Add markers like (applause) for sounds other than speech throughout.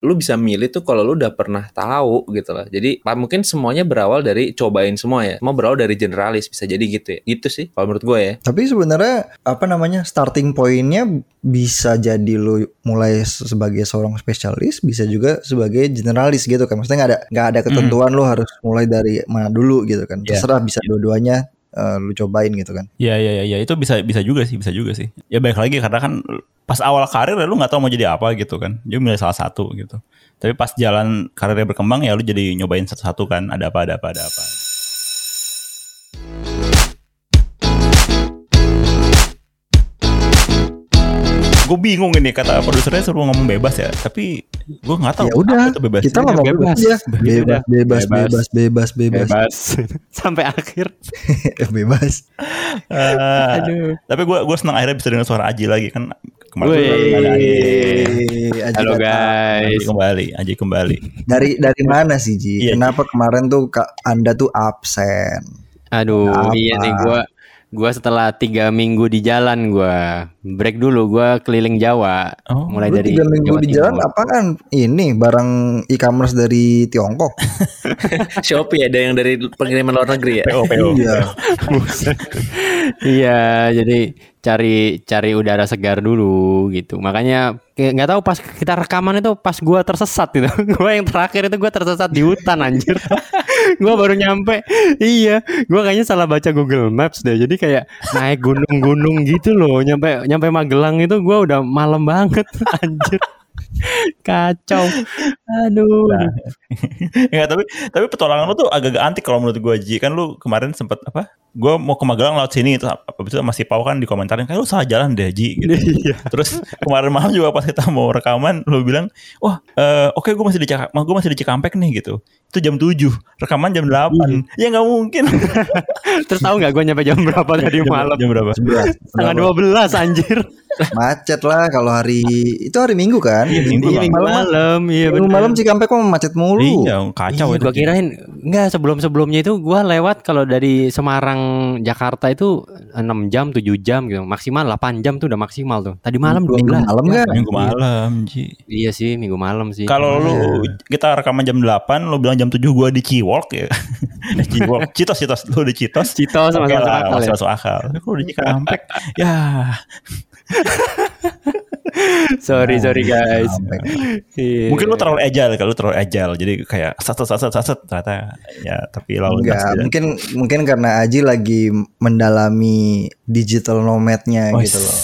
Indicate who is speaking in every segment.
Speaker 1: lu bisa milih tuh kalau lu udah pernah tahu gitu loh. Jadi mungkin semuanya berawal dari cobain semua ya. Mau berawal dari generalis bisa jadi gitu ya. Gitu sih kalau menurut gue ya.
Speaker 2: Tapi sebenarnya apa namanya starting pointnya bisa jadi lu mulai sebagai seorang spesialis, bisa juga sebagai generalis gitu kan. Maksudnya nggak ada nggak ada ketentuan lu harus mulai dari mana dulu gitu kan.
Speaker 1: Iya.
Speaker 2: Terserah bisa dua-duanya eh, lu cobain gitu kan.
Speaker 3: Iya iya iya itu bisa bisa juga sih bisa juga sih. Ya baik lagi karena kan pas awal karir ya lu nggak tahu mau jadi apa gitu kan. Jadi milih salah satu gitu. Tapi pas jalan karirnya berkembang ya lu jadi nyobain satu-satu kan. Ada apa ada apa ada apa. Gue bingung ini kata produsernya suruh ngomong bebas ya. Tapi gue nggak tahu.
Speaker 2: ya udah,
Speaker 3: itu bebas.
Speaker 2: kita ngomong
Speaker 4: bebas.
Speaker 2: bebas. Bebas,
Speaker 4: Bebas.
Speaker 2: bebas, bebas,
Speaker 4: Bebas.
Speaker 2: bebas, bebas,
Speaker 4: Bebas. (laughs) Sampai akhir. (laughs)
Speaker 2: bebas.
Speaker 3: Eh,
Speaker 4: Aduh.
Speaker 3: Tapi gue gue senang akhirnya bisa dengar suara Aji lagi kan. Kemarin tuh ada Aji.
Speaker 2: Aji
Speaker 4: Halo guys.
Speaker 3: Aji kembali, Aji kembali.
Speaker 2: Dari dari mana sih Ji?
Speaker 3: Iya,
Speaker 2: Kenapa kemarin tuh Kak Anda tuh absen?
Speaker 4: Aduh,
Speaker 2: Apa?
Speaker 4: iya nih gua gua setelah tiga minggu di jalan gua break dulu gua keliling Jawa
Speaker 3: Oh,
Speaker 4: mulai dari
Speaker 2: tiga minggu
Speaker 4: Jawa
Speaker 2: di
Speaker 4: Timur.
Speaker 2: jalan apaan? Ini barang e-commerce dari Tiongkok. (laughs)
Speaker 1: Shopee ada yang dari pengiriman luar negeri ya.
Speaker 3: PO PO.
Speaker 2: Iya. (laughs)
Speaker 4: Iya, jadi cari cari udara segar dulu gitu. Makanya kayak nggak tahu pas kita rekaman itu pas gua tersesat gitu. (laughs) gua yang terakhir itu gua tersesat di hutan anjir. gua baru nyampe. Iya, gua kayaknya salah baca Google Maps deh. Jadi kayak naik gunung-gunung gitu loh. Nyampe nyampe Magelang itu gua udah malam banget (laughs) anjir. Kacau. Aduh.
Speaker 3: Enggak, (laughs) tapi tapi petualangan lu tuh agak-agak antik kalau menurut gue Ji. Kan lu kemarin sempet apa? Gue mau ke Magelang lewat sini terus habis itu masih Pau kan di komentarin kan lu salah jalan deh Ji gitu.
Speaker 4: Iya.
Speaker 3: Terus kemarin malam juga pas kita mau rekaman lu bilang, "Wah, eh, oke gue masih di Cikampek, gue masih di Cikampek nih gitu." Itu jam 7, rekaman jam 8. Ya nggak mungkin. (laughs)
Speaker 4: Terus tahu nggak gue nyampe jam berapa tadi
Speaker 3: jam,
Speaker 4: malam?
Speaker 3: jam berapa?
Speaker 4: Setengah dua belas anjir. (laughs)
Speaker 2: Macet lah kalau hari itu hari Minggu kan?
Speaker 3: Iya, Minggu,
Speaker 4: Iya, minggu malam, iya
Speaker 2: Minggu
Speaker 4: bener.
Speaker 2: malam Cikampek mah macet mulu.
Speaker 3: Iya, kacau
Speaker 4: Iya,
Speaker 3: itu.
Speaker 4: gua kirain enggak sebelum-sebelumnya itu gua lewat kalau dari Semarang Jakarta itu 6 jam 7 jam gitu. Maksimal 8 jam tuh udah maksimal tuh. Tadi malam
Speaker 2: Minggu
Speaker 4: 12.
Speaker 2: malam kan?
Speaker 3: Minggu malam, Ji.
Speaker 4: Iya sih, minggu malam sih.
Speaker 3: Kalau lu kita rekaman jam 8, lu bilang jam 7 gua di Ciwalk ya. (laughs) di Ciwalk. Citos, Citos. Lu di Citos.
Speaker 4: Citos masuk akal ya.
Speaker 3: masuk akal. Kalau di Cikampek, ya (laughs) (laughs)
Speaker 4: Sorry, sorry guys. Iya.
Speaker 3: mungkin lu terlalu agile kalau lu terlalu agile. Jadi kayak sat sat sat sat, sat ternyata ya tapi lalu
Speaker 2: Enggak, mungkin mungkin karena Aji lagi mendalami digital nomadnya
Speaker 3: Oh,
Speaker 2: gitu loh.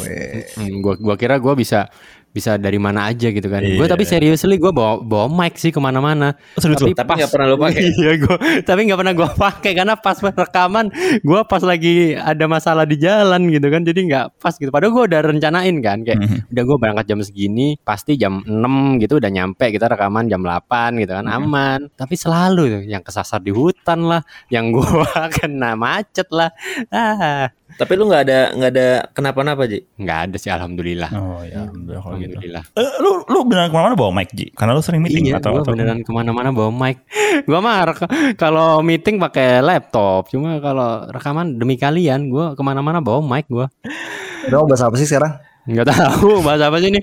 Speaker 2: Weh.
Speaker 4: Hmm, gua gua kira gua bisa bisa dari mana aja gitu kan. Gue
Speaker 3: Iya.
Speaker 4: tapi seriously gue bawa bawa mic sih ke mana-mana.
Speaker 3: Oh, serius lu?
Speaker 1: Tapi nggak pernah lu pakai. (laughs)
Speaker 4: iya gue, tapi nggak pernah gue (laughs) pakai karena pas rekaman gue pas lagi ada masalah di jalan gitu kan, jadi nggak pas gitu. Padahal gue udah rencanain kan, kayak
Speaker 3: Mhm.
Speaker 4: udah gue berangkat jam segini, pasti jam 6 gitu udah nyampe kita rekaman jam 8 gitu kan,
Speaker 3: Mhm.
Speaker 4: aman. Tapi selalu yang kesasar di hutan lah, yang gue (laughs) kena macet lah, ah
Speaker 1: Tapi lu nggak ada nggak ada kenapa-napa Ji?
Speaker 4: nggak ada sih alhamdulillah.
Speaker 3: Oh ya, alhamdulillah kalau gitu.
Speaker 4: Alhamdulillah.
Speaker 3: Eh, lu lu beneran ke mana-mana bawa mic Ji? Karena lu sering meeting
Speaker 4: iya,
Speaker 3: atau
Speaker 4: gua
Speaker 3: atau
Speaker 4: beneran ke mana-mana bawa mic. gua mah kalau meeting pakai laptop, cuma kalau rekaman demi kalian, gua ke mana-mana bawa mic gua.
Speaker 2: Udah mau bahas apa sih sekarang?
Speaker 4: Nggak tahu (laughs) bahasa apa sih ini.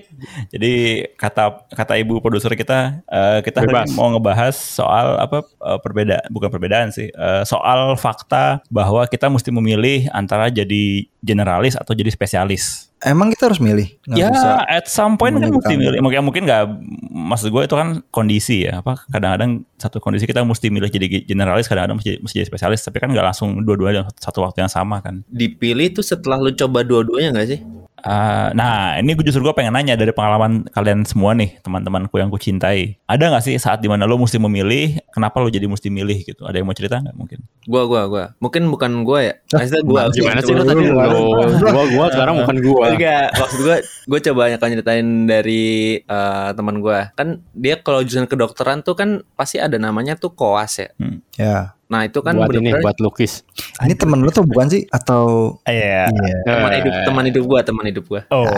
Speaker 3: Jadi kata kata ibu produser kita eh, kita
Speaker 4: Bebas.
Speaker 3: mau ngebahas soal apa eh, perbedaan bukan perbedaan sih eh, soal fakta bahwa kita mesti memilih antara jadi generalis atau jadi spesialis.
Speaker 2: Emang kita harus milih? Nggak
Speaker 3: ya
Speaker 2: bisa.
Speaker 3: at some point kan mesti milih. Mungkin mungkin nggak maksud gue itu kan kondisi ya apa kadang-kadang satu kondisi kita mesti milih jadi generalis kadang-kadang mesti, mesti jadi spesialis tapi kan nggak langsung dua-duanya dalam satu waktu yang sama kan.
Speaker 1: Dipilih tuh setelah lu coba dua-duanya nggak sih?
Speaker 3: Eh, nah, ini gue justru gue pengen nanya dari pengalaman kalian semua nih, teman-temanku yang ku cintai. Ada nggak sih saat di mana lo mesti memilih, kenapa lo jadi mesti milih gitu? Ada yang mau cerita nggak mungkin?
Speaker 1: Gua gua gua. Mungkin bukan gua ya. Maksudnya gua.
Speaker 4: Gimana sih lu tadi? Gua gua sekarang bukan gua.
Speaker 1: Enggak, maksud gue gue coba akan nyeritain dari eh, teman gue. Kan dia kalau jurusan kedokteran tuh kan pasti ada namanya tuh koas ya.
Speaker 2: Ya.
Speaker 1: Nah, itu kan
Speaker 4: buat ini buat lukis.
Speaker 2: Ini temen lu tuh bukan sih? Atau
Speaker 3: Iya.
Speaker 2: Iya.
Speaker 1: teman hidup teman hidup gua, teman hidup gua.
Speaker 3: Oh. (laughs)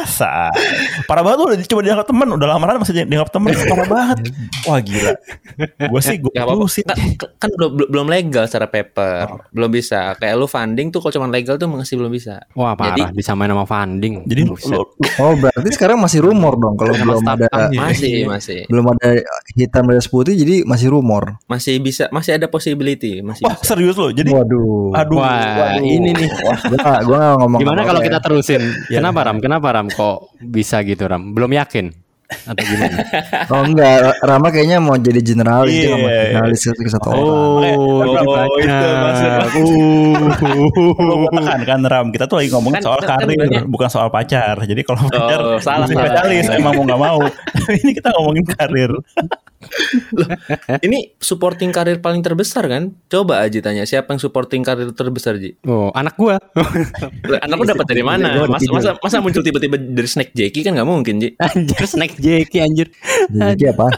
Speaker 3: Masa? Parah banget lu udah coba dianggap temen, udah lamaran masih dianggap temen, parah banget. Wah gila. Gue sih gue
Speaker 1: Gak apa-apa.
Speaker 3: sih.
Speaker 1: Kan, kan belum belum legal secara paper. Belum bisa. Kayak lu funding tuh kalau cuma legal tuh masih belum bisa.
Speaker 4: Wah parah
Speaker 1: Jadi-
Speaker 4: disamain sama funding.
Speaker 3: Jadi lu.
Speaker 2: Oh berarti sekarang masih rumor dong kalau
Speaker 4: Sama
Speaker 2: belum ada.
Speaker 1: Masih, masih.
Speaker 2: belum ada hitam atas putih jadi masih rumor.
Speaker 1: Masih bisa, masih ada possibility, masih
Speaker 3: wah
Speaker 1: bisa.
Speaker 3: serius lo. Jadi
Speaker 2: Waduh.
Speaker 3: aduh.
Speaker 4: Wah
Speaker 3: waduh.
Speaker 4: ini nih.
Speaker 2: Gua gak, gua gak ngomong
Speaker 4: Gimana kalau
Speaker 2: ya.
Speaker 4: kita terusin?
Speaker 3: Ya.
Speaker 4: Kenapa Ram? Kenapa Ram? Kok bisa gitu Ram? Belum yakin? Atau gimana? (laughs)
Speaker 2: Oh enggak, Rama kayaknya mau jadi generalis dia nggak mau
Speaker 3: Iya.
Speaker 2: generalis ke ke satu orang.
Speaker 4: Oh,
Speaker 3: Oh,
Speaker 4: jadi
Speaker 3: itu
Speaker 4: banyak.
Speaker 3: maksudnya. Tekan kan Ram Kita tuh lagi ngomongin
Speaker 1: Kan-
Speaker 3: soal
Speaker 1: kan
Speaker 3: karir
Speaker 1: banyak.
Speaker 3: Bukan soal pacar Jadi kalau pacar
Speaker 1: Oh, salah,
Speaker 3: mesti
Speaker 1: salah.
Speaker 3: Spesialis emang mau gak mau (laughs) Tapi ini kita ngomongin karir
Speaker 1: Ini supporting karir paling terbesar kan? Coba aja tanya siapa yang supporting karir terbesar Ji?
Speaker 4: Oh, anak gua.
Speaker 1: Anak lu dapat dari mana? Mas, masa masa muncul tiba-tiba dari snack Jackie kan nggak mungkin Ji?
Speaker 4: anjir snack Jackie anjir.
Speaker 2: Jadi apa?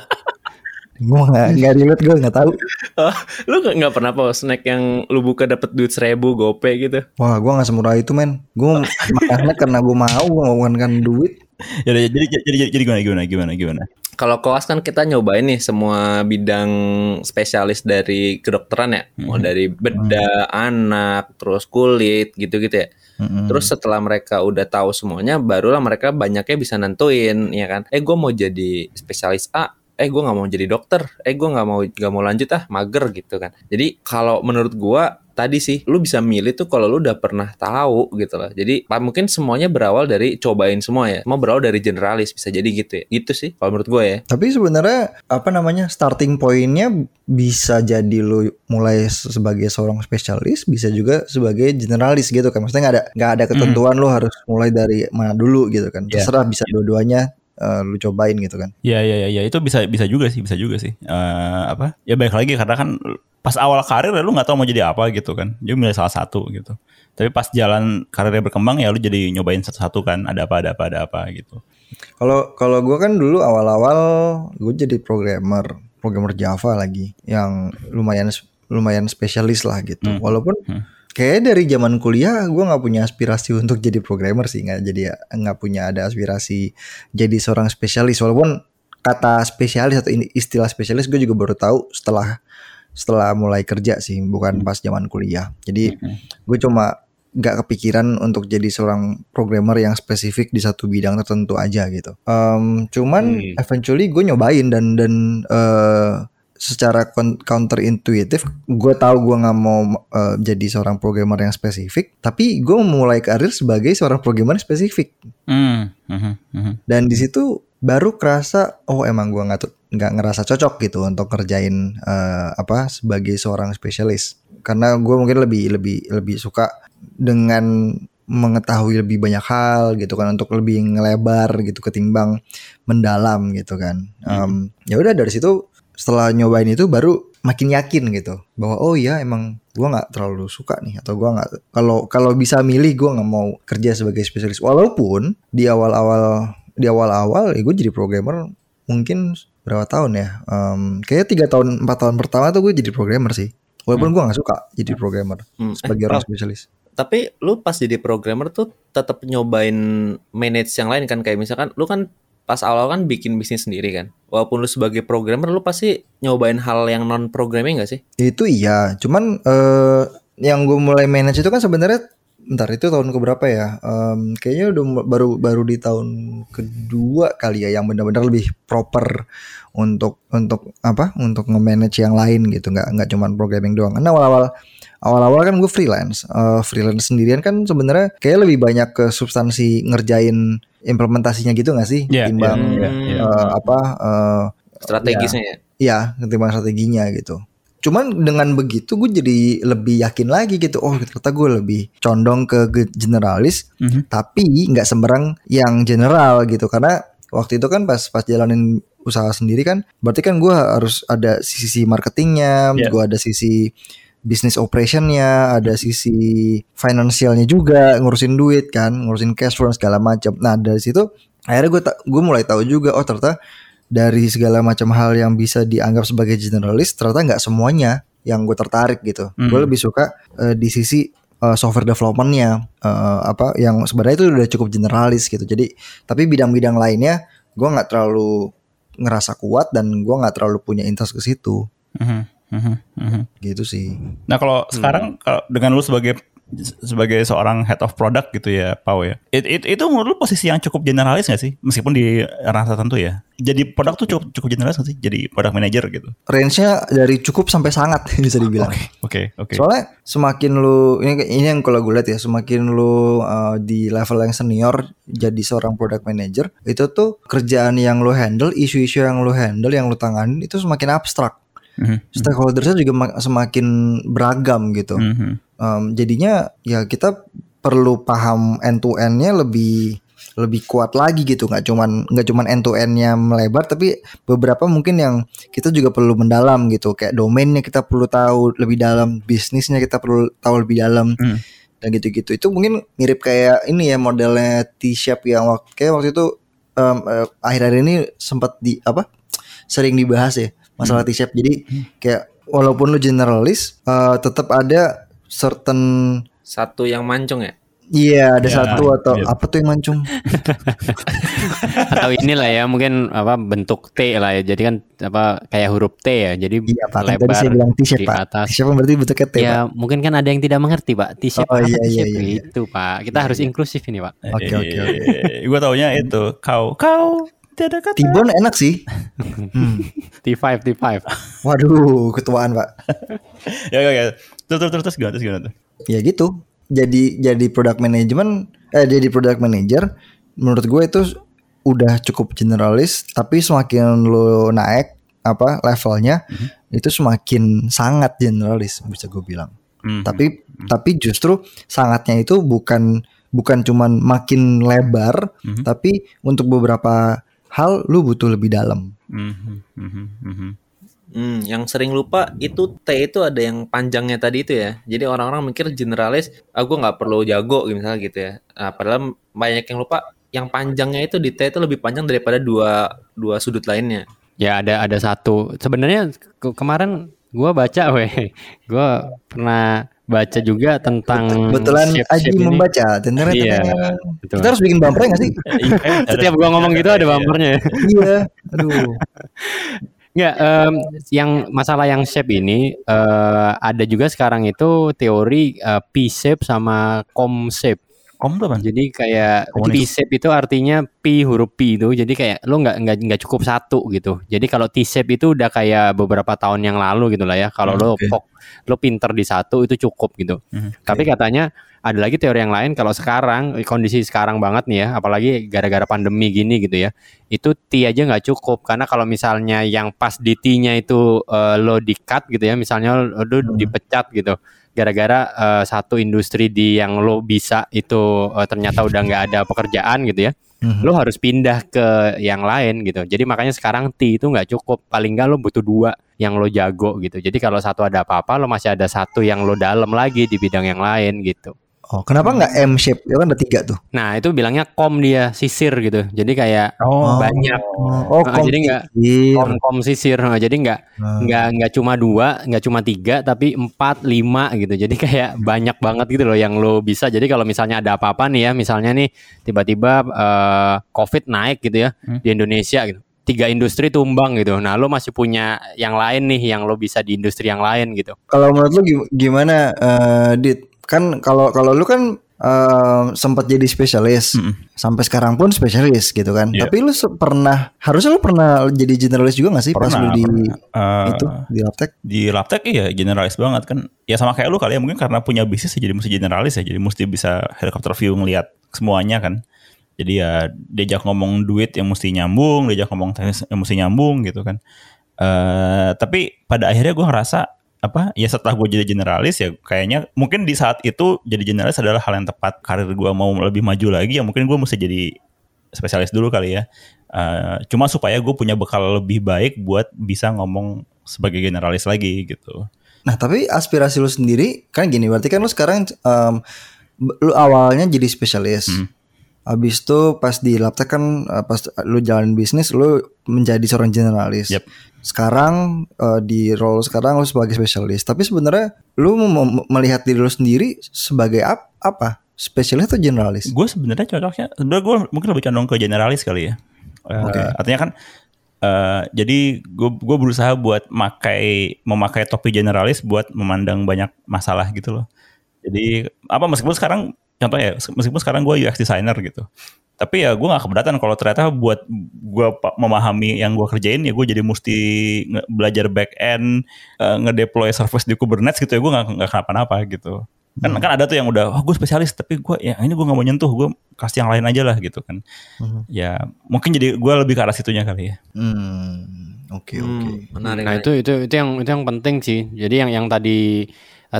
Speaker 2: Gue nggak nggak relate gue nggak tahu.
Speaker 1: Oh, lu nggak nggak pernah apa snack yang lu buka dapat duit seribu gope gitu?
Speaker 2: Wah gue nggak semurah itu men. Gue (laughs) makannya karena gue mau gue mau kan duit. (laughs)
Speaker 3: Ya jadi, jadi, jadi, jadi gimana, gimana, gimana, gimana
Speaker 1: Kalau koas kan kita nyobain nih semua bidang spesialis dari kedokteran ya, mau dari bedah, anak, terus kulit gitu-gitu ya. Terus setelah mereka udah tahu semuanya, barulah mereka banyaknya bisa nentuin, ya kan? Eh gue mau jadi spesialis A, eh gue nggak mau jadi dokter, eh gue nggak mau nggak mau lanjut ah mager gitu kan. Jadi kalau menurut gue tadi sih, lu bisa milih tuh kalau lu udah pernah tahu gitu loh. Jadi mungkin semuanya berawal dari cobain semua ya. Mau berawal dari generalis bisa jadi gitu ya. Gitu sih kalau menurut gue ya.
Speaker 2: Tapi sebenarnya apa namanya starting pointnya bisa jadi lu mulai sebagai seorang spesialis, bisa juga sebagai generalis gitu kan. Maksudnya nggak ada nggak ada ketentuan lu harus mulai dari mana dulu gitu kan.
Speaker 3: Iya.
Speaker 2: Terserah bisa dua-duanya eh, lu cobain gitu kan.
Speaker 3: Ya, ya, ya, ya, itu bisa, bisa juga sih, bisa juga sih. Eh, apa? Ya baik lagi karena kan pas awal karir ya lu nggak tahu mau jadi apa gitu kan. Jadi milih salah satu gitu. Tapi pas jalan karirnya berkembang ya lu jadi nyobain satu-satu kan. Ada apa, ada apa, ada apa gitu.
Speaker 2: Kalau kalau gue kan dulu awal-awal gue jadi programmer, programmer Java lagi, yang lumayan lumayan spesialis lah gitu.
Speaker 3: Hmm.
Speaker 2: Walaupun
Speaker 3: Hmm.
Speaker 2: Kayak dari zaman kuliah gue nggak punya aspirasi untuk jadi programmer sih, nggak jadi nggak punya ada aspirasi jadi seorang spesialis. Walaupun kata spesialis atau istilah spesialis gue juga baru tahu setelah setelah mulai kerja sih, bukan pas zaman kuliah. Jadi
Speaker 3: Hmm.
Speaker 2: gue cuma nggak kepikiran untuk jadi seorang programmer yang spesifik di satu bidang tertentu aja gitu. Em, cuman
Speaker 1: Hmm.
Speaker 2: eventually gue nyobain dan dan eh, secara counter intuitif gue tahu gue nggak mau eh, jadi seorang programmer yang spesifik, tapi gue memulai karir sebagai seorang programmer spesifik.
Speaker 3: Hmm, mhm, mhm.
Speaker 2: Dan di situ baru kerasa oh emang gue nggak nggak ngerasa cocok gitu untuk ngerjain eh, apa sebagai seorang spesialis karena gue mungkin lebih lebih lebih suka dengan mengetahui lebih banyak hal gitu kan untuk lebih ngelebar gitu ketimbang mendalam gitu kan Em, ya udah dari situ setelah nyobain itu baru makin yakin gitu. Bahwa oh iya emang gue nggak terlalu suka nih atau gua nggak kalau kalau bisa milih gue nggak mau kerja sebagai spesialis. Walaupun di awal-awal di awal-awal ya gue jadi programmer mungkin berapa tahun ya? Em, kayaknya tiga tahun empat tahun pertama tuh gue jadi programmer sih. Walaupun gua nggak suka jadi programmer
Speaker 1: Hmm.
Speaker 2: sebagai
Speaker 1: Eh,
Speaker 2: orang
Speaker 1: Ralf,
Speaker 2: spesialis.
Speaker 1: tapi lu pas jadi programmer tuh tetap nyobain manage yang lain kan? Kayak misalkan lu kan pas awal kan bikin bisnis sendiri kan walaupun lu sebagai programmer lu pasti nyobain hal yang non programming gak sih
Speaker 2: Itu iya, cuman eh yang gue mulai manage itu kan sebenarnya ntar itu tahun keberapa ya? Em, kayaknya udah baru baru di tahun kedua kali ya yang benar-benar lebih proper untuk untuk apa? Untuk nge-manage yang lain gitu, nggak nggak cuman programming doang. Karena awal-awal awal-awal kan gue freelance, Eh, freelance sendirian kan sebenarnya kayak lebih banyak ke substansi ngerjain implementasinya gitu nggak sih?
Speaker 3: Iya,
Speaker 2: Timbang
Speaker 3: iya,
Speaker 1: Hmm.
Speaker 3: iya.
Speaker 2: eh, apa? eh,
Speaker 1: strategisnya ya
Speaker 2: Iya, ketimbang strateginya gitu. Cuman dengan begitu gue jadi lebih yakin lagi gitu. Oh ternyata gue lebih condong ke ge- generalis,
Speaker 3: Mhm.
Speaker 2: tapi nggak sembarang yang general gitu. Karena waktu itu kan pas pas jalanin usaha sendiri kan, berarti kan gue harus ada sisi marketingnya,
Speaker 3: Iya.
Speaker 2: gue ada sisi bisnis operationnya, ada sisi finansialnya juga, ngurusin duit kan, ngurusin cash flow segala macam. Nah dari situ akhirnya gue gue mulai tahu juga, oh ternyata dari segala macam hal yang bisa dianggap sebagai generalis ternyata nggak semuanya yang gue tertarik gitu.
Speaker 3: Hmm.
Speaker 2: Gue lebih suka eh, di sisi uh, software developmentnya uh, apa yang sebenarnya itu udah cukup generalis gitu. Jadi tapi bidang-bidang lainnya gue nggak terlalu ngerasa kuat dan gue nggak terlalu punya interest ke situ
Speaker 3: Mhm, mhm, mhm.
Speaker 2: gitu sih.
Speaker 3: Nah kalau sekarang kalau dengan lu sebagai sebagai seorang head of product gitu ya, Pau ya. It, it- itu menurut lu posisi yang cukup generalis gak sih? Meskipun di ranah tertentu ya. Jadi produk tuh cukup cukup generalis gak sih? Jadi product manager gitu.
Speaker 2: Range-nya dari cukup sampai sangat (laughs) bisa dibilang.
Speaker 3: Oke, oke.
Speaker 2: Soalnya semakin lu ini ini yang kalau gue lihat ya, semakin lu uh, di level yang senior jadi seorang product manager, itu tuh kerjaan yang lu handle, isu-isu yang lu handle, yang lu tanganin itu semakin abstrak.
Speaker 3: Mhm,
Speaker 2: Stakeholdersnya juga ma- semakin beragam gitu.
Speaker 3: mhm.
Speaker 2: Um, jadinya ya kita perlu paham end to endnya lebih lebih kuat lagi gitu nggak cuman nggak cuman end to endnya melebar tapi beberapa mungkin yang kita juga perlu mendalam gitu kayak domainnya kita perlu tahu lebih dalam bisnisnya kita perlu tahu lebih dalam
Speaker 3: Hmm.
Speaker 2: dan gitu-gitu itu mungkin mirip kayak ini ya modelnya T-shape yang waktu kayak waktu itu em, eh, akhir-akhir ini sempat di apa sering dibahas ya masalah T-shape jadi kayak walaupun lu generalis eh, tetap ada certain
Speaker 1: Satu yang mancung ya.
Speaker 2: Iya ada
Speaker 3: Ya,
Speaker 2: satu atau
Speaker 3: iya.
Speaker 2: apa tuh yang mancung? (laughs)
Speaker 4: Atau inilah ya mungkin apa bentuk T lah ya. Jadi kan apa kayak huruf T ya. Jadi
Speaker 2: Iya pak, kan tadi
Speaker 4: lebar
Speaker 2: saya bilang T-shape
Speaker 4: di
Speaker 2: pak.
Speaker 4: atas.
Speaker 2: T-shape kan berarti bentuknya T
Speaker 4: Ya
Speaker 2: pak.
Speaker 4: mungkin kan ada yang tidak mengerti pak T-shape
Speaker 2: Oh,
Speaker 4: apa
Speaker 2: iya, iya, iya, iya.
Speaker 4: itu pak Kita harus inklusif ini pak
Speaker 2: Oke, oke, oke.
Speaker 3: Gue taunya itu kau kau tidak kata.
Speaker 2: Tibon enak sih. (laughs) Hmm.
Speaker 4: T5 T5
Speaker 2: Waduh ketuaan pak.
Speaker 3: Ya ya ya. Terus terus terus terus gimana terus gimana tuh?
Speaker 2: Ya gitu. Jadi jadi product management eh jadi product manager menurut gue itu udah cukup generalis tapi semakin lo naik apa levelnya itu semakin sangat generalis bisa gue bilang.
Speaker 3: Mhm.
Speaker 2: Tapi tapi justru sangatnya itu bukan bukan cuman makin lebar
Speaker 3: Mhm.
Speaker 2: tapi untuk beberapa hal lu butuh lebih dalam.
Speaker 3: Mhm, mhm, mhm.
Speaker 1: Hmm, yang sering lupa itu T itu ada yang panjangnya tadi itu ya. Jadi orang-orang mikir generalis, ah gue nggak perlu jago gitu misalnya gitu ya. Nah, padahal banyak yang lupa yang panjangnya itu di T itu lebih panjang daripada dua dua sudut lainnya.
Speaker 4: Ya ada ada satu Sebenarnya ke- kemarin gua baca (laughs) weh Gua pernah baca juga tentang
Speaker 2: Kebetulan Aji
Speaker 4: ini.
Speaker 2: membaca. Tentunya
Speaker 4: Iya, betul.
Speaker 2: Kita harus bikin bumper nggak sih? (laughs)
Speaker 3: Iya,
Speaker 4: Setiap gua ngomong gitu ada bumpernya ya
Speaker 2: iya. Aduh.
Speaker 4: Nggak, em, yang masalah yang shape ini eh, ada juga sekarang itu teori eh, P-shape sama com-shape.
Speaker 3: Kom tuh apa?
Speaker 4: Jadi kayak. P-shape itu artinya P huruf P itu. Jadi kayak lo nggak nggak nggak cukup satu gitu. Jadi kalau T-shape itu udah kayak beberapa tahun yang lalu gitu lah ya. Kalau lo
Speaker 2: Oke.
Speaker 4: pok lo pinter di satu itu cukup gitu.
Speaker 3: Mhm.
Speaker 4: Tapi katanya ada lagi teori yang lain kalau sekarang kondisi sekarang banget nih ya, apalagi gara-gara pandemi gini gitu ya, itu T aja nggak cukup karena kalau misalnya yang pas di T-nya itu eh, lo di cut gitu ya, misalnya lo
Speaker 2: Hmm.
Speaker 4: dipecat gitu, gara-gara eh, satu industri di yang lo bisa itu eh, ternyata udah nggak ada pekerjaan gitu ya,
Speaker 2: Mhm.
Speaker 4: lo harus pindah ke yang lain gitu. Jadi makanya sekarang T itu nggak cukup, paling nggak lo butuh dua yang lo jago gitu. Jadi kalau satu ada apa-apa, lo masih ada satu yang lo dalam lagi di bidang yang lain gitu.
Speaker 2: Oh, kenapa nggak M shape? Ya kan ada tiga tuh.
Speaker 4: Nah itu bilangnya kom dia sisir gitu. Jadi kayak
Speaker 3: Oh,
Speaker 4: banyak
Speaker 2: Oh,
Speaker 4: Ah, jadi nggak- kom kom sisir. Nah, jadi nggak
Speaker 2: Nah.
Speaker 4: nggak nggak cuma dua, nggak cuma tiga, tapi empat lima gitu. Jadi kayak banyak banget gitu loh yang lo bisa. Jadi kalau misalnya ada apa-apa nih ya, misalnya nih tiba-tiba eh, COVID naik gitu ya
Speaker 3: Hmm.
Speaker 4: di Indonesia gitu. Tiga industri tumbang gitu. Nah, lo masih punya yang lain nih yang lo bisa di industri yang lain gitu.
Speaker 2: Kalau menurut lu gi- gimana, eh, Dit? Kan kalau kalau lu kan eh, sempat jadi spesialis,
Speaker 3: Mm-mm.
Speaker 2: sampai sekarang pun spesialis gitu kan.
Speaker 3: Iya.
Speaker 2: Tapi lu pernah, harusnya lu pernah jadi generalis juga gak sih pas
Speaker 3: Pernah,
Speaker 2: lu di
Speaker 3: pernah. Eh,
Speaker 2: itu di Laptek?
Speaker 3: di Laptek iya generalis banget kan ya sama kayak lu kali ya mungkin karena punya bisnis ya jadi mesti generalis ya jadi mesti bisa helikopter view ngelihat semuanya kan jadi ya diajak ngomong duit yang mesti nyambung diajak ngomong teknis yang mesti nyambung gitu kan eh tapi pada akhirnya gue ngerasa apa ya setelah gue jadi generalis ya kayaknya mungkin di saat itu jadi generalis adalah hal yang tepat karir gue mau lebih maju lagi ya mungkin gue mesti jadi spesialis dulu kali ya Eh, cuma supaya gue punya bekal lebih baik buat bisa ngomong sebagai generalis lagi gitu
Speaker 2: Nah tapi aspirasi lu sendiri kan gini berarti kan lu sekarang b- lu awalnya jadi spesialis.
Speaker 3: Hmm.
Speaker 2: Habis itu pas di Laptek kan uh, pas lu jalan bisnis lu menjadi seorang generalis.
Speaker 3: Yep.
Speaker 2: Sekarang uh, di role sekarang lu sebagai spesialis. Tapi sebenarnya lu melihat diri lu sendiri sebagai ap- apa? Spesialis atau generalis?
Speaker 3: Gue sebenarnya cocoknya, sebenarnya gue mungkin lebih condong ke generalis kali ya. Eh,
Speaker 2: Oke.
Speaker 3: artinya kan, eh, jadi gue gue berusaha buat makai memakai topi generalis buat memandang banyak masalah gitu loh. Jadi apa meskipun sekarang contohnya ya, meskipun sekarang gue UX designer gitu, tapi ya gue nggak keberatan kalau ternyata buat gue memahami yang gue kerjain ya gue jadi mesti nge- belajar back end, eh, ngedeploy service di Kubernetes gitu ya gue nggak nggak kenapa-napa gitu. Kan kan ada tuh yang udah, oh gue spesialis tapi gue ya ini gue nggak mau nyentuh, gue kasih yang lain aja lah gitu kan.
Speaker 2: Mhm.
Speaker 3: Ya mungkin jadi gue lebih ke arah situnya kali ya.
Speaker 2: Hmm, oke oke.
Speaker 1: Hmm, menarik.
Speaker 4: Nah
Speaker 1: menarik.
Speaker 4: itu itu itu yang itu yang penting sih. Jadi yang yang tadi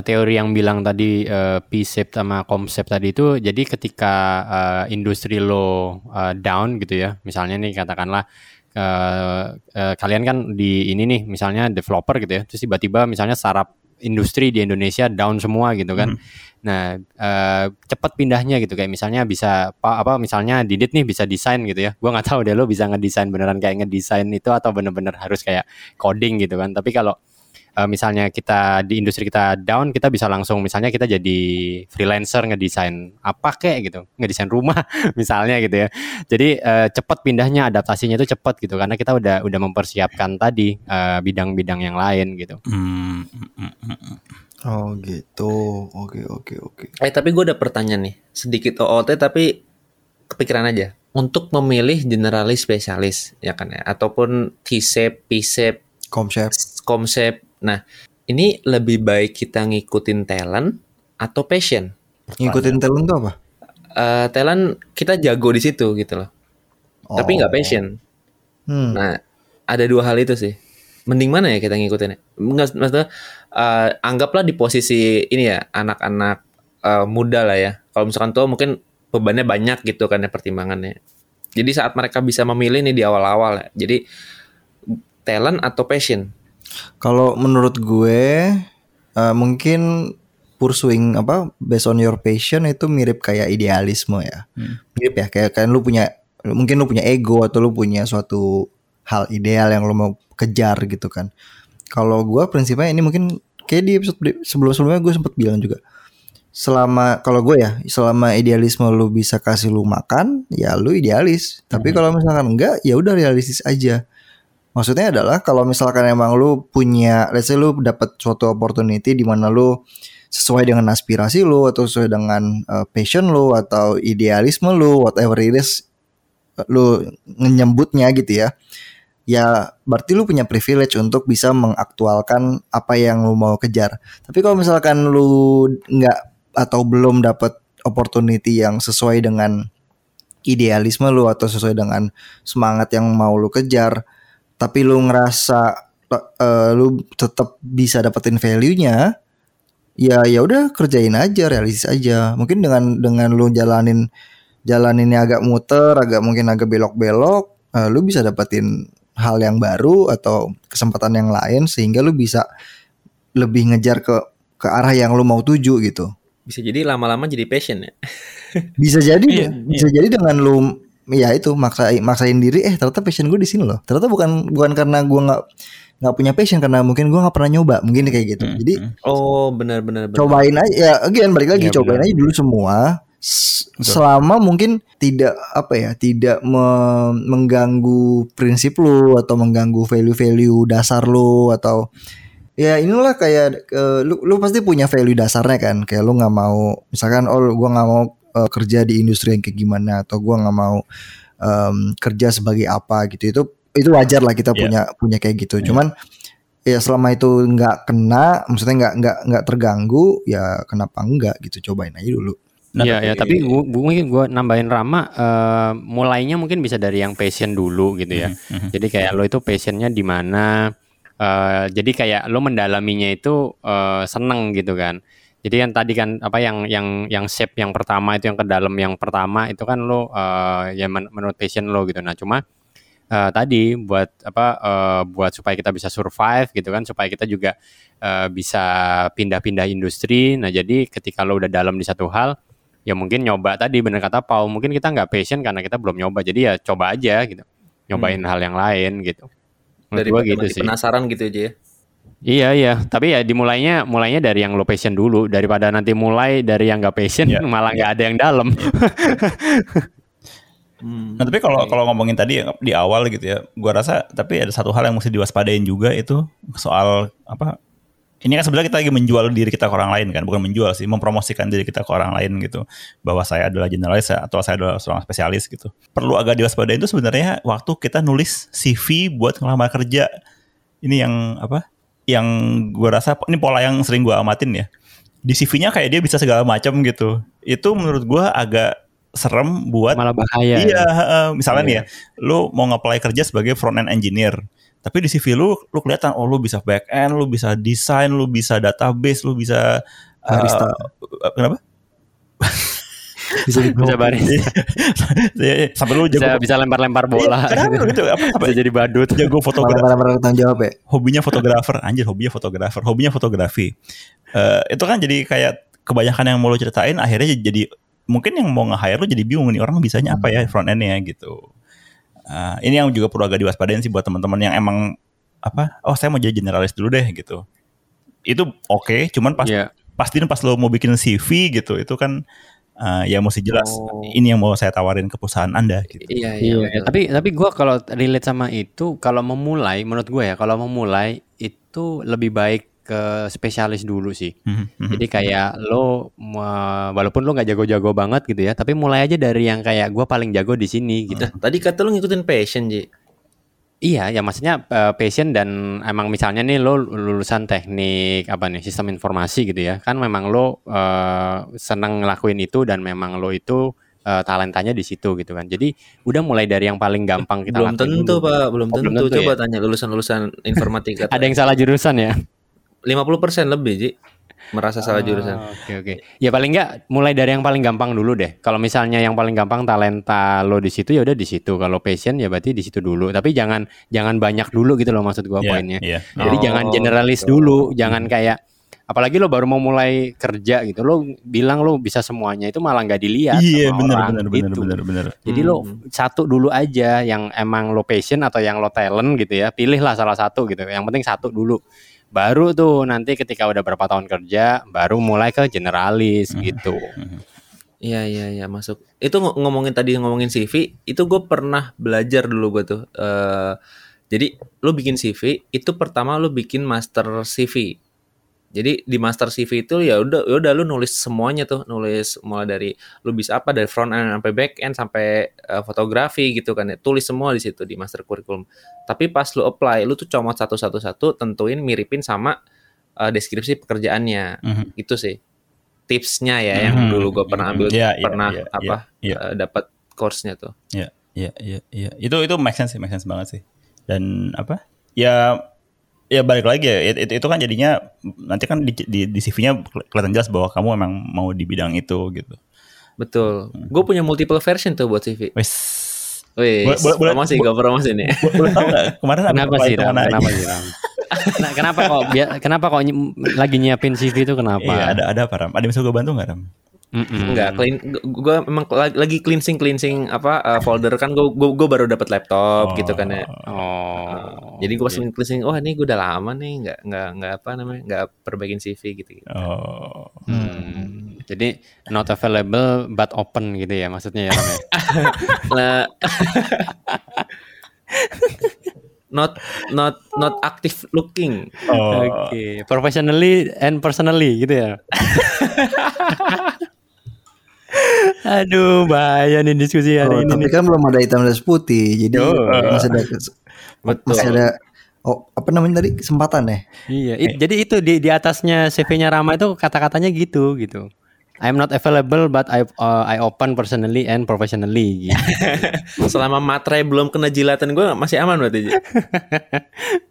Speaker 4: teori yang bilang tadi eh, P-shape sama konsep tadi itu jadi ketika eh, industri lo eh, down gitu ya. Misalnya nih katakanlah eh, eh, kalian kan di ini nih misalnya developer gitu ya. Terus tiba-tiba misalnya startup industri di Indonesia down semua gitu kan. Nah, eh, cepat pindahnya gitu kayak misalnya bisa apa apa misalnya Didit nih bisa desain gitu ya. Gua nggak tahu deh lo bisa ngedesain beneran kayak ngedesain itu atau bener-bener harus kayak coding gitu kan. Tapi kalau eh, misalnya kita di industri kita down, kita bisa langsung misalnya kita jadi freelancer ngedesain apa kek gitu, ngedesain rumah (laughs) misalnya gitu ya. Jadi eh, cepat pindahnya adaptasinya itu cepat gitu karena kita udah udah mempersiapkan tadi eh, bidang-bidang yang lain gitu.
Speaker 3: Hmm, mm, mm, mm, mm.
Speaker 2: Oh gitu. Oke oke oke.
Speaker 1: Eh tapi gue ada pertanyaan nih, sedikit OOT tapi kepikiran aja. Untuk memilih generalis spesialis, ya kan ya, ataupun T-shape, P-shape,
Speaker 2: Konsep.
Speaker 1: konsep. Nah, ini lebih baik kita ngikutin talent atau passion?
Speaker 2: Ngikutin talent tuh apa?
Speaker 1: Eh, talent kita jago di situ gitu loh, tapi nggak passion.
Speaker 2: Hmm.
Speaker 1: Nah, ada dua hal itu sih. Mending mana ya kita ngikutin? Nggak, maksudnya eh, anggaplah di posisi ini ya anak-anak eh, muda lah ya. Kalau misalkan tua mungkin bebannya banyak gitu kan ya pertimbangannya. Jadi saat mereka bisa memilih nih di awal-awal ya. Jadi talent atau passion?
Speaker 2: Kalau menurut gue eh, mungkin pursuing apa based on your passion itu mirip kayak idealisme ya. Mirip ya kayak kan lu punya mungkin lu punya ego atau lu punya suatu hal ideal yang lu mau kejar gitu kan. Kalau gue prinsipnya ini mungkin kayak di episode sebelum-sebelumnya gue sempat bilang juga. Selama kalau gue ya, selama idealisme lu bisa kasih lu makan, ya lu idealis. Tapi kalau misalkan enggak, ya udah realistis aja. Maksudnya adalah kalau misalkan emang lu punya, let's say lu dapat suatu opportunity di mana lu sesuai dengan aspirasi lu atau sesuai dengan uh, passion lu atau idealisme lu, whatever it is, uh, lu nyebutnya gitu ya. Ya berarti lu punya privilege untuk bisa mengaktualkan apa yang lu mau kejar. Tapi kalau misalkan lu nggak atau belum dapat opportunity yang sesuai dengan idealisme lu atau sesuai dengan semangat yang mau lu kejar, tapi lu ngerasa eh, lu tetap bisa dapetin value-nya, ya ya udah kerjain aja, realistis aja. Mungkin dengan dengan lu jalanin jalaninnya agak muter, agak mungkin agak belok-belok, eh, lu bisa dapetin hal yang baru atau kesempatan yang lain sehingga lu bisa lebih ngejar ke ke arah yang lu mau tuju gitu.
Speaker 1: Bisa jadi lama-lama jadi passion ya.
Speaker 2: Bisa jadi
Speaker 3: Iya,
Speaker 2: bisa jadi dengan lu ya itu maksain maksain diri eh ternyata passion gue di sini loh. Ternyata bukan bukan karena gue nggak nggak punya passion karena mungkin gue nggak pernah nyoba mungkin kayak gitu.
Speaker 3: Hmm,
Speaker 2: Jadi
Speaker 3: hmm.
Speaker 1: Oh benar-benar. benar.
Speaker 2: cobain aja ya again balik lagi
Speaker 3: Iya,
Speaker 2: cobain
Speaker 3: benar.
Speaker 2: aja dulu semua selama mungkin tidak apa ya tidak me- mengganggu prinsip lu atau mengganggu value-value dasar lu atau ya inilah kayak eh, lu lu pasti punya value dasarnya kan kayak lu nggak mau misalkan oh gua nggak mau eh, kerja di industri yang kayak gimana atau gua nggak mau em, kerja sebagai apa gitu itu itu wajar lah kita
Speaker 3: Iya.
Speaker 2: punya punya kayak gitu
Speaker 3: Iya.
Speaker 2: cuman ya selama itu nggak kena maksudnya nggak nggak nggak terganggu ya kenapa enggak gitu cobain aja dulu
Speaker 3: Nah,
Speaker 4: Iya ya, tapi gua, gua mungkin gua nambahin Rama eh, mulainya mungkin bisa dari yang passion dulu gitu ya.
Speaker 3: Mhm.
Speaker 4: Jadi kayak lo itu passionnya di mana? eh, jadi kayak lo mendalaminya itu eh, seneng gitu kan. Jadi kan tadi kan apa yang yang yang shape yang pertama itu yang ke dalam yang pertama itu kan lo eh, ya men- menurut passion lo gitu. Nah cuma eh, tadi buat apa eh, buat supaya kita bisa survive gitu kan supaya kita juga eh, bisa pindah-pindah industri. Nah jadi ketika lo udah dalam di satu hal ya mungkin nyoba tadi bener kata Pau mungkin kita nggak passion karena kita belum nyoba jadi ya coba aja gitu nyobain hal yang lain gitu Menurut gua gitu sih
Speaker 1: penasaran gitu aja ya.
Speaker 4: Iya iya tapi ya dimulainya mulainya dari yang lo passion dulu daripada nanti mulai dari yang nggak passion
Speaker 3: Iya. (laughs)
Speaker 4: malah nggak ada yang dalam
Speaker 1: Hmm.
Speaker 3: Nah tapi kalau kalau ngomongin tadi di awal gitu ya, gua rasa tapi ada satu hal yang mesti diwaspadain juga itu soal apa? Ini kan sebenarnya kita lagi menjual diri kita ke orang lain kan, bukan menjual sih, mempromosikan diri kita ke orang lain gitu, bahwa saya adalah generalis atau saya adalah seorang spesialis gitu. Perlu agak diwaspadain itu sebenarnya waktu kita nulis CV buat ngelamar kerja. Ini yang apa? Yang gua rasa ini pola yang sering gua amatin ya. Di CV-nya kayak dia bisa segala macam gitu. Itu menurut gua agak serem buat
Speaker 4: malah bahaya
Speaker 3: Iya,
Speaker 4: ya.
Speaker 3: misalnya
Speaker 4: Iya.
Speaker 3: nih ya, lu mau nge-apply kerja sebagai front end engineer. Tapi di CV lu, lu kelihatan, oh lu bisa back end, lu bisa desain, lu bisa database, lu bisa
Speaker 2: Barista.
Speaker 3: eh, kenapa? (laughs)
Speaker 2: Bisa di
Speaker 4: bisa baris
Speaker 3: Sampai lu jago
Speaker 4: bisa bisa lempar-lempar bola
Speaker 3: Iya, kenapa gitu? Apa, apa?
Speaker 4: bisa jadi badut
Speaker 3: Jago fotografer,
Speaker 2: tanggung jawab ya.
Speaker 3: hobinya fotografer, anjir hobinya fotografer, hobinya fotografi. Eh, itu kan jadi kayak kebanyakan yang mau lu ceritain akhirnya jadi mungkin yang mau nge-hire lu jadi bingung nih orang bisanya apa ya front end-nya gitu. Eh, ini yang juga perlu agak diwaspadain sih buat teman-teman yang emang apa? Oh, saya mau jadi generalis dulu deh gitu. Itu oke, cuman pas
Speaker 4: Iya.
Speaker 3: pastiin pas lo mau bikin CV gitu, itu kan eh, ya mesti jelas
Speaker 1: Oh.
Speaker 3: ini yang mau saya tawarin ke perusahaan Anda gitu.
Speaker 1: Iya, iya.
Speaker 4: Iya, tapi tapi gue kalau relate sama itu, kalau memulai, menurut gue ya, kalau memulai itu lebih baik ke spesialis dulu sih.
Speaker 3: Mhm, mhm.
Speaker 4: Jadi kayak lo, walaupun lo nggak jago-jago banget gitu ya, tapi mulai aja dari yang kayak gue paling jago di sini gitu.
Speaker 1: Nah, tadi kata lu ngikutin passion, Ji.
Speaker 4: Iya, ya maksudnya eh, passion dan emang misalnya nih lo lulusan teknik apa nih sistem informasi gitu ya, kan memang lo eh, senang ngelakuin itu dan memang lo itu eh, talentanya di situ gitu kan. Jadi udah mulai dari yang paling gampang kita
Speaker 1: Belum tentu,
Speaker 4: dulu.
Speaker 1: Pak. Belum
Speaker 4: Oh, belum
Speaker 1: tentu.
Speaker 4: tentu
Speaker 1: Coba
Speaker 4: ya?
Speaker 1: tanya lulusan-lulusan (laughs) informatika.
Speaker 4: Ada yang salah jurusan ya?
Speaker 1: 50% lebih, Ji. Merasa salah jurusan.
Speaker 4: Oh, Oke oke. Ya paling nggak mulai dari yang paling gampang dulu deh. Kalau misalnya yang paling gampang talenta lo di situ ya udah di situ. Kalau passion ya berarti di situ dulu. Tapi jangan jangan banyak dulu gitu loh maksud gua
Speaker 3: Iya,
Speaker 4: poinnya.
Speaker 3: iya.
Speaker 4: Jadi
Speaker 1: Oh,
Speaker 4: jangan generalis dulu, jangan kayak apalagi lo baru mau mulai kerja gitu. Lo bilang lo bisa semuanya itu malah nggak dilihat
Speaker 3: Iya,
Speaker 4: sama
Speaker 3: benar
Speaker 4: orang
Speaker 3: benar benar
Speaker 4: gitu.
Speaker 3: benar benar.
Speaker 4: Jadi lo
Speaker 1: Hmm.
Speaker 4: satu dulu aja yang emang lo passion atau yang lo talent gitu ya. Pilihlah salah satu gitu. Yang penting satu dulu. Baru tuh nanti ketika udah berapa tahun kerja, baru mulai ke generalis
Speaker 3: Hmm.
Speaker 4: gitu.
Speaker 1: Iya iya iya masuk. Itu ng- ngomongin tadi ngomongin CV, itu gue pernah belajar dulu gue tuh. Eh jadi lu bikin CV, itu pertama lu bikin master CV. Jadi di master CV itu ya udah ya udah lu nulis semuanya tuh, nulis mulai dari lu bisa apa dari front end sampai back end sampai eh, fotografi gitu kan ya. Tulis semua di situ di master curriculum. Tapi pas lu apply, lu tuh comot satu-satu-satu, tentuin miripin sama eh, deskripsi pekerjaannya.
Speaker 3: Mhm.
Speaker 1: Itu sih tipsnya ya yang
Speaker 3: Mhm.
Speaker 1: dulu gue pernah ambil
Speaker 3: Iya, iya,
Speaker 1: pernah
Speaker 3: iya,
Speaker 1: apa
Speaker 3: iya,
Speaker 1: eh, dapat course-nya tuh.
Speaker 3: Iya, iya, iya, iya. Itu itu make sense sih, make sense banget sih. Dan apa? Ya ya balik lagi ya it- itu, itu kan jadinya nanti kan di, di, di CV-nya kelihatan jelas bahwa kamu emang mau di bidang itu gitu.
Speaker 1: Betul.
Speaker 3: Hmm.
Speaker 1: Gue punya multiple version tuh buat CV.
Speaker 3: Wes.
Speaker 1: Wih,
Speaker 3: Boleh- boleh- boleh-
Speaker 1: promosi gue promosi nih.
Speaker 3: Boleh kemarin
Speaker 4: Kenapa sih, Ram? Kenapa sih, Ram? Nah, kenapa kok biar kenapa kok lagi nyiapin CV itu kenapa?
Speaker 3: Iya, ada ada apa Ram? Ada yang bisa gue bantu nggak Ram?
Speaker 4: Mm-mm.
Speaker 1: Enggak, clean. Gue emang lagi, cleansing cleansing apa eh, folder kan gue gue baru dapat laptop gitu kan ya.
Speaker 4: Oh.
Speaker 1: Jadi gue pas
Speaker 4: Oke.
Speaker 1: cleansing, oh ini gue udah lama nih nggak nggak nggak apa namanya nggak perbaikin CV gitu. gitu.
Speaker 3: Oh.
Speaker 4: Hmm. Jadi not available but open gitu ya maksudnya ya ya? (laughs)
Speaker 1: Nah, not not not active looking.
Speaker 3: Oh.
Speaker 4: Oke, professionally and personally gitu ya. (laughs) Aduh, bahaya nih diskusi hari
Speaker 2: Oh,
Speaker 4: ini
Speaker 2: tapi
Speaker 4: nih.
Speaker 2: kan belum ada hitam dan putih, jadi
Speaker 4: Yo.
Speaker 2: masih ada
Speaker 1: Betul.
Speaker 2: masih ada oh apa namanya tadi kesempatan ya?
Speaker 4: Iya, it- jadi itu di di atasnya CV-nya Rama itu kata-katanya gitu gitu. I'm not available but I uh, I open personally and professionally. Gitu. (laughs)
Speaker 1: Selama materai belum kena jilatan gue masih aman berarti.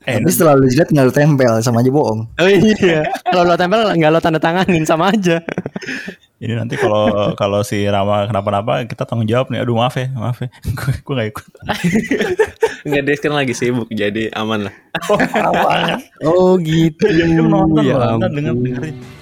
Speaker 3: Eh, (laughs)
Speaker 2: Tapi setelah lu jilat nggak lu tempel sama aja bohong.
Speaker 4: Oh iya, kalau lo tempel nggak lo tanda tanganin sama aja.
Speaker 3: Jadi nanti kalau (laughs) kalau si Rama kenapa-napa kita tanggung jawab nih. Aduh maaf ya, maaf ya. (laughs) gue gak ikut. (laughs)
Speaker 1: Nggak dia sekarang lagi sibuk jadi aman lah.
Speaker 3: Oh.
Speaker 4: Oh gitu.
Speaker 3: Dia nonton
Speaker 4: Ya
Speaker 3: nonton denger dengerin.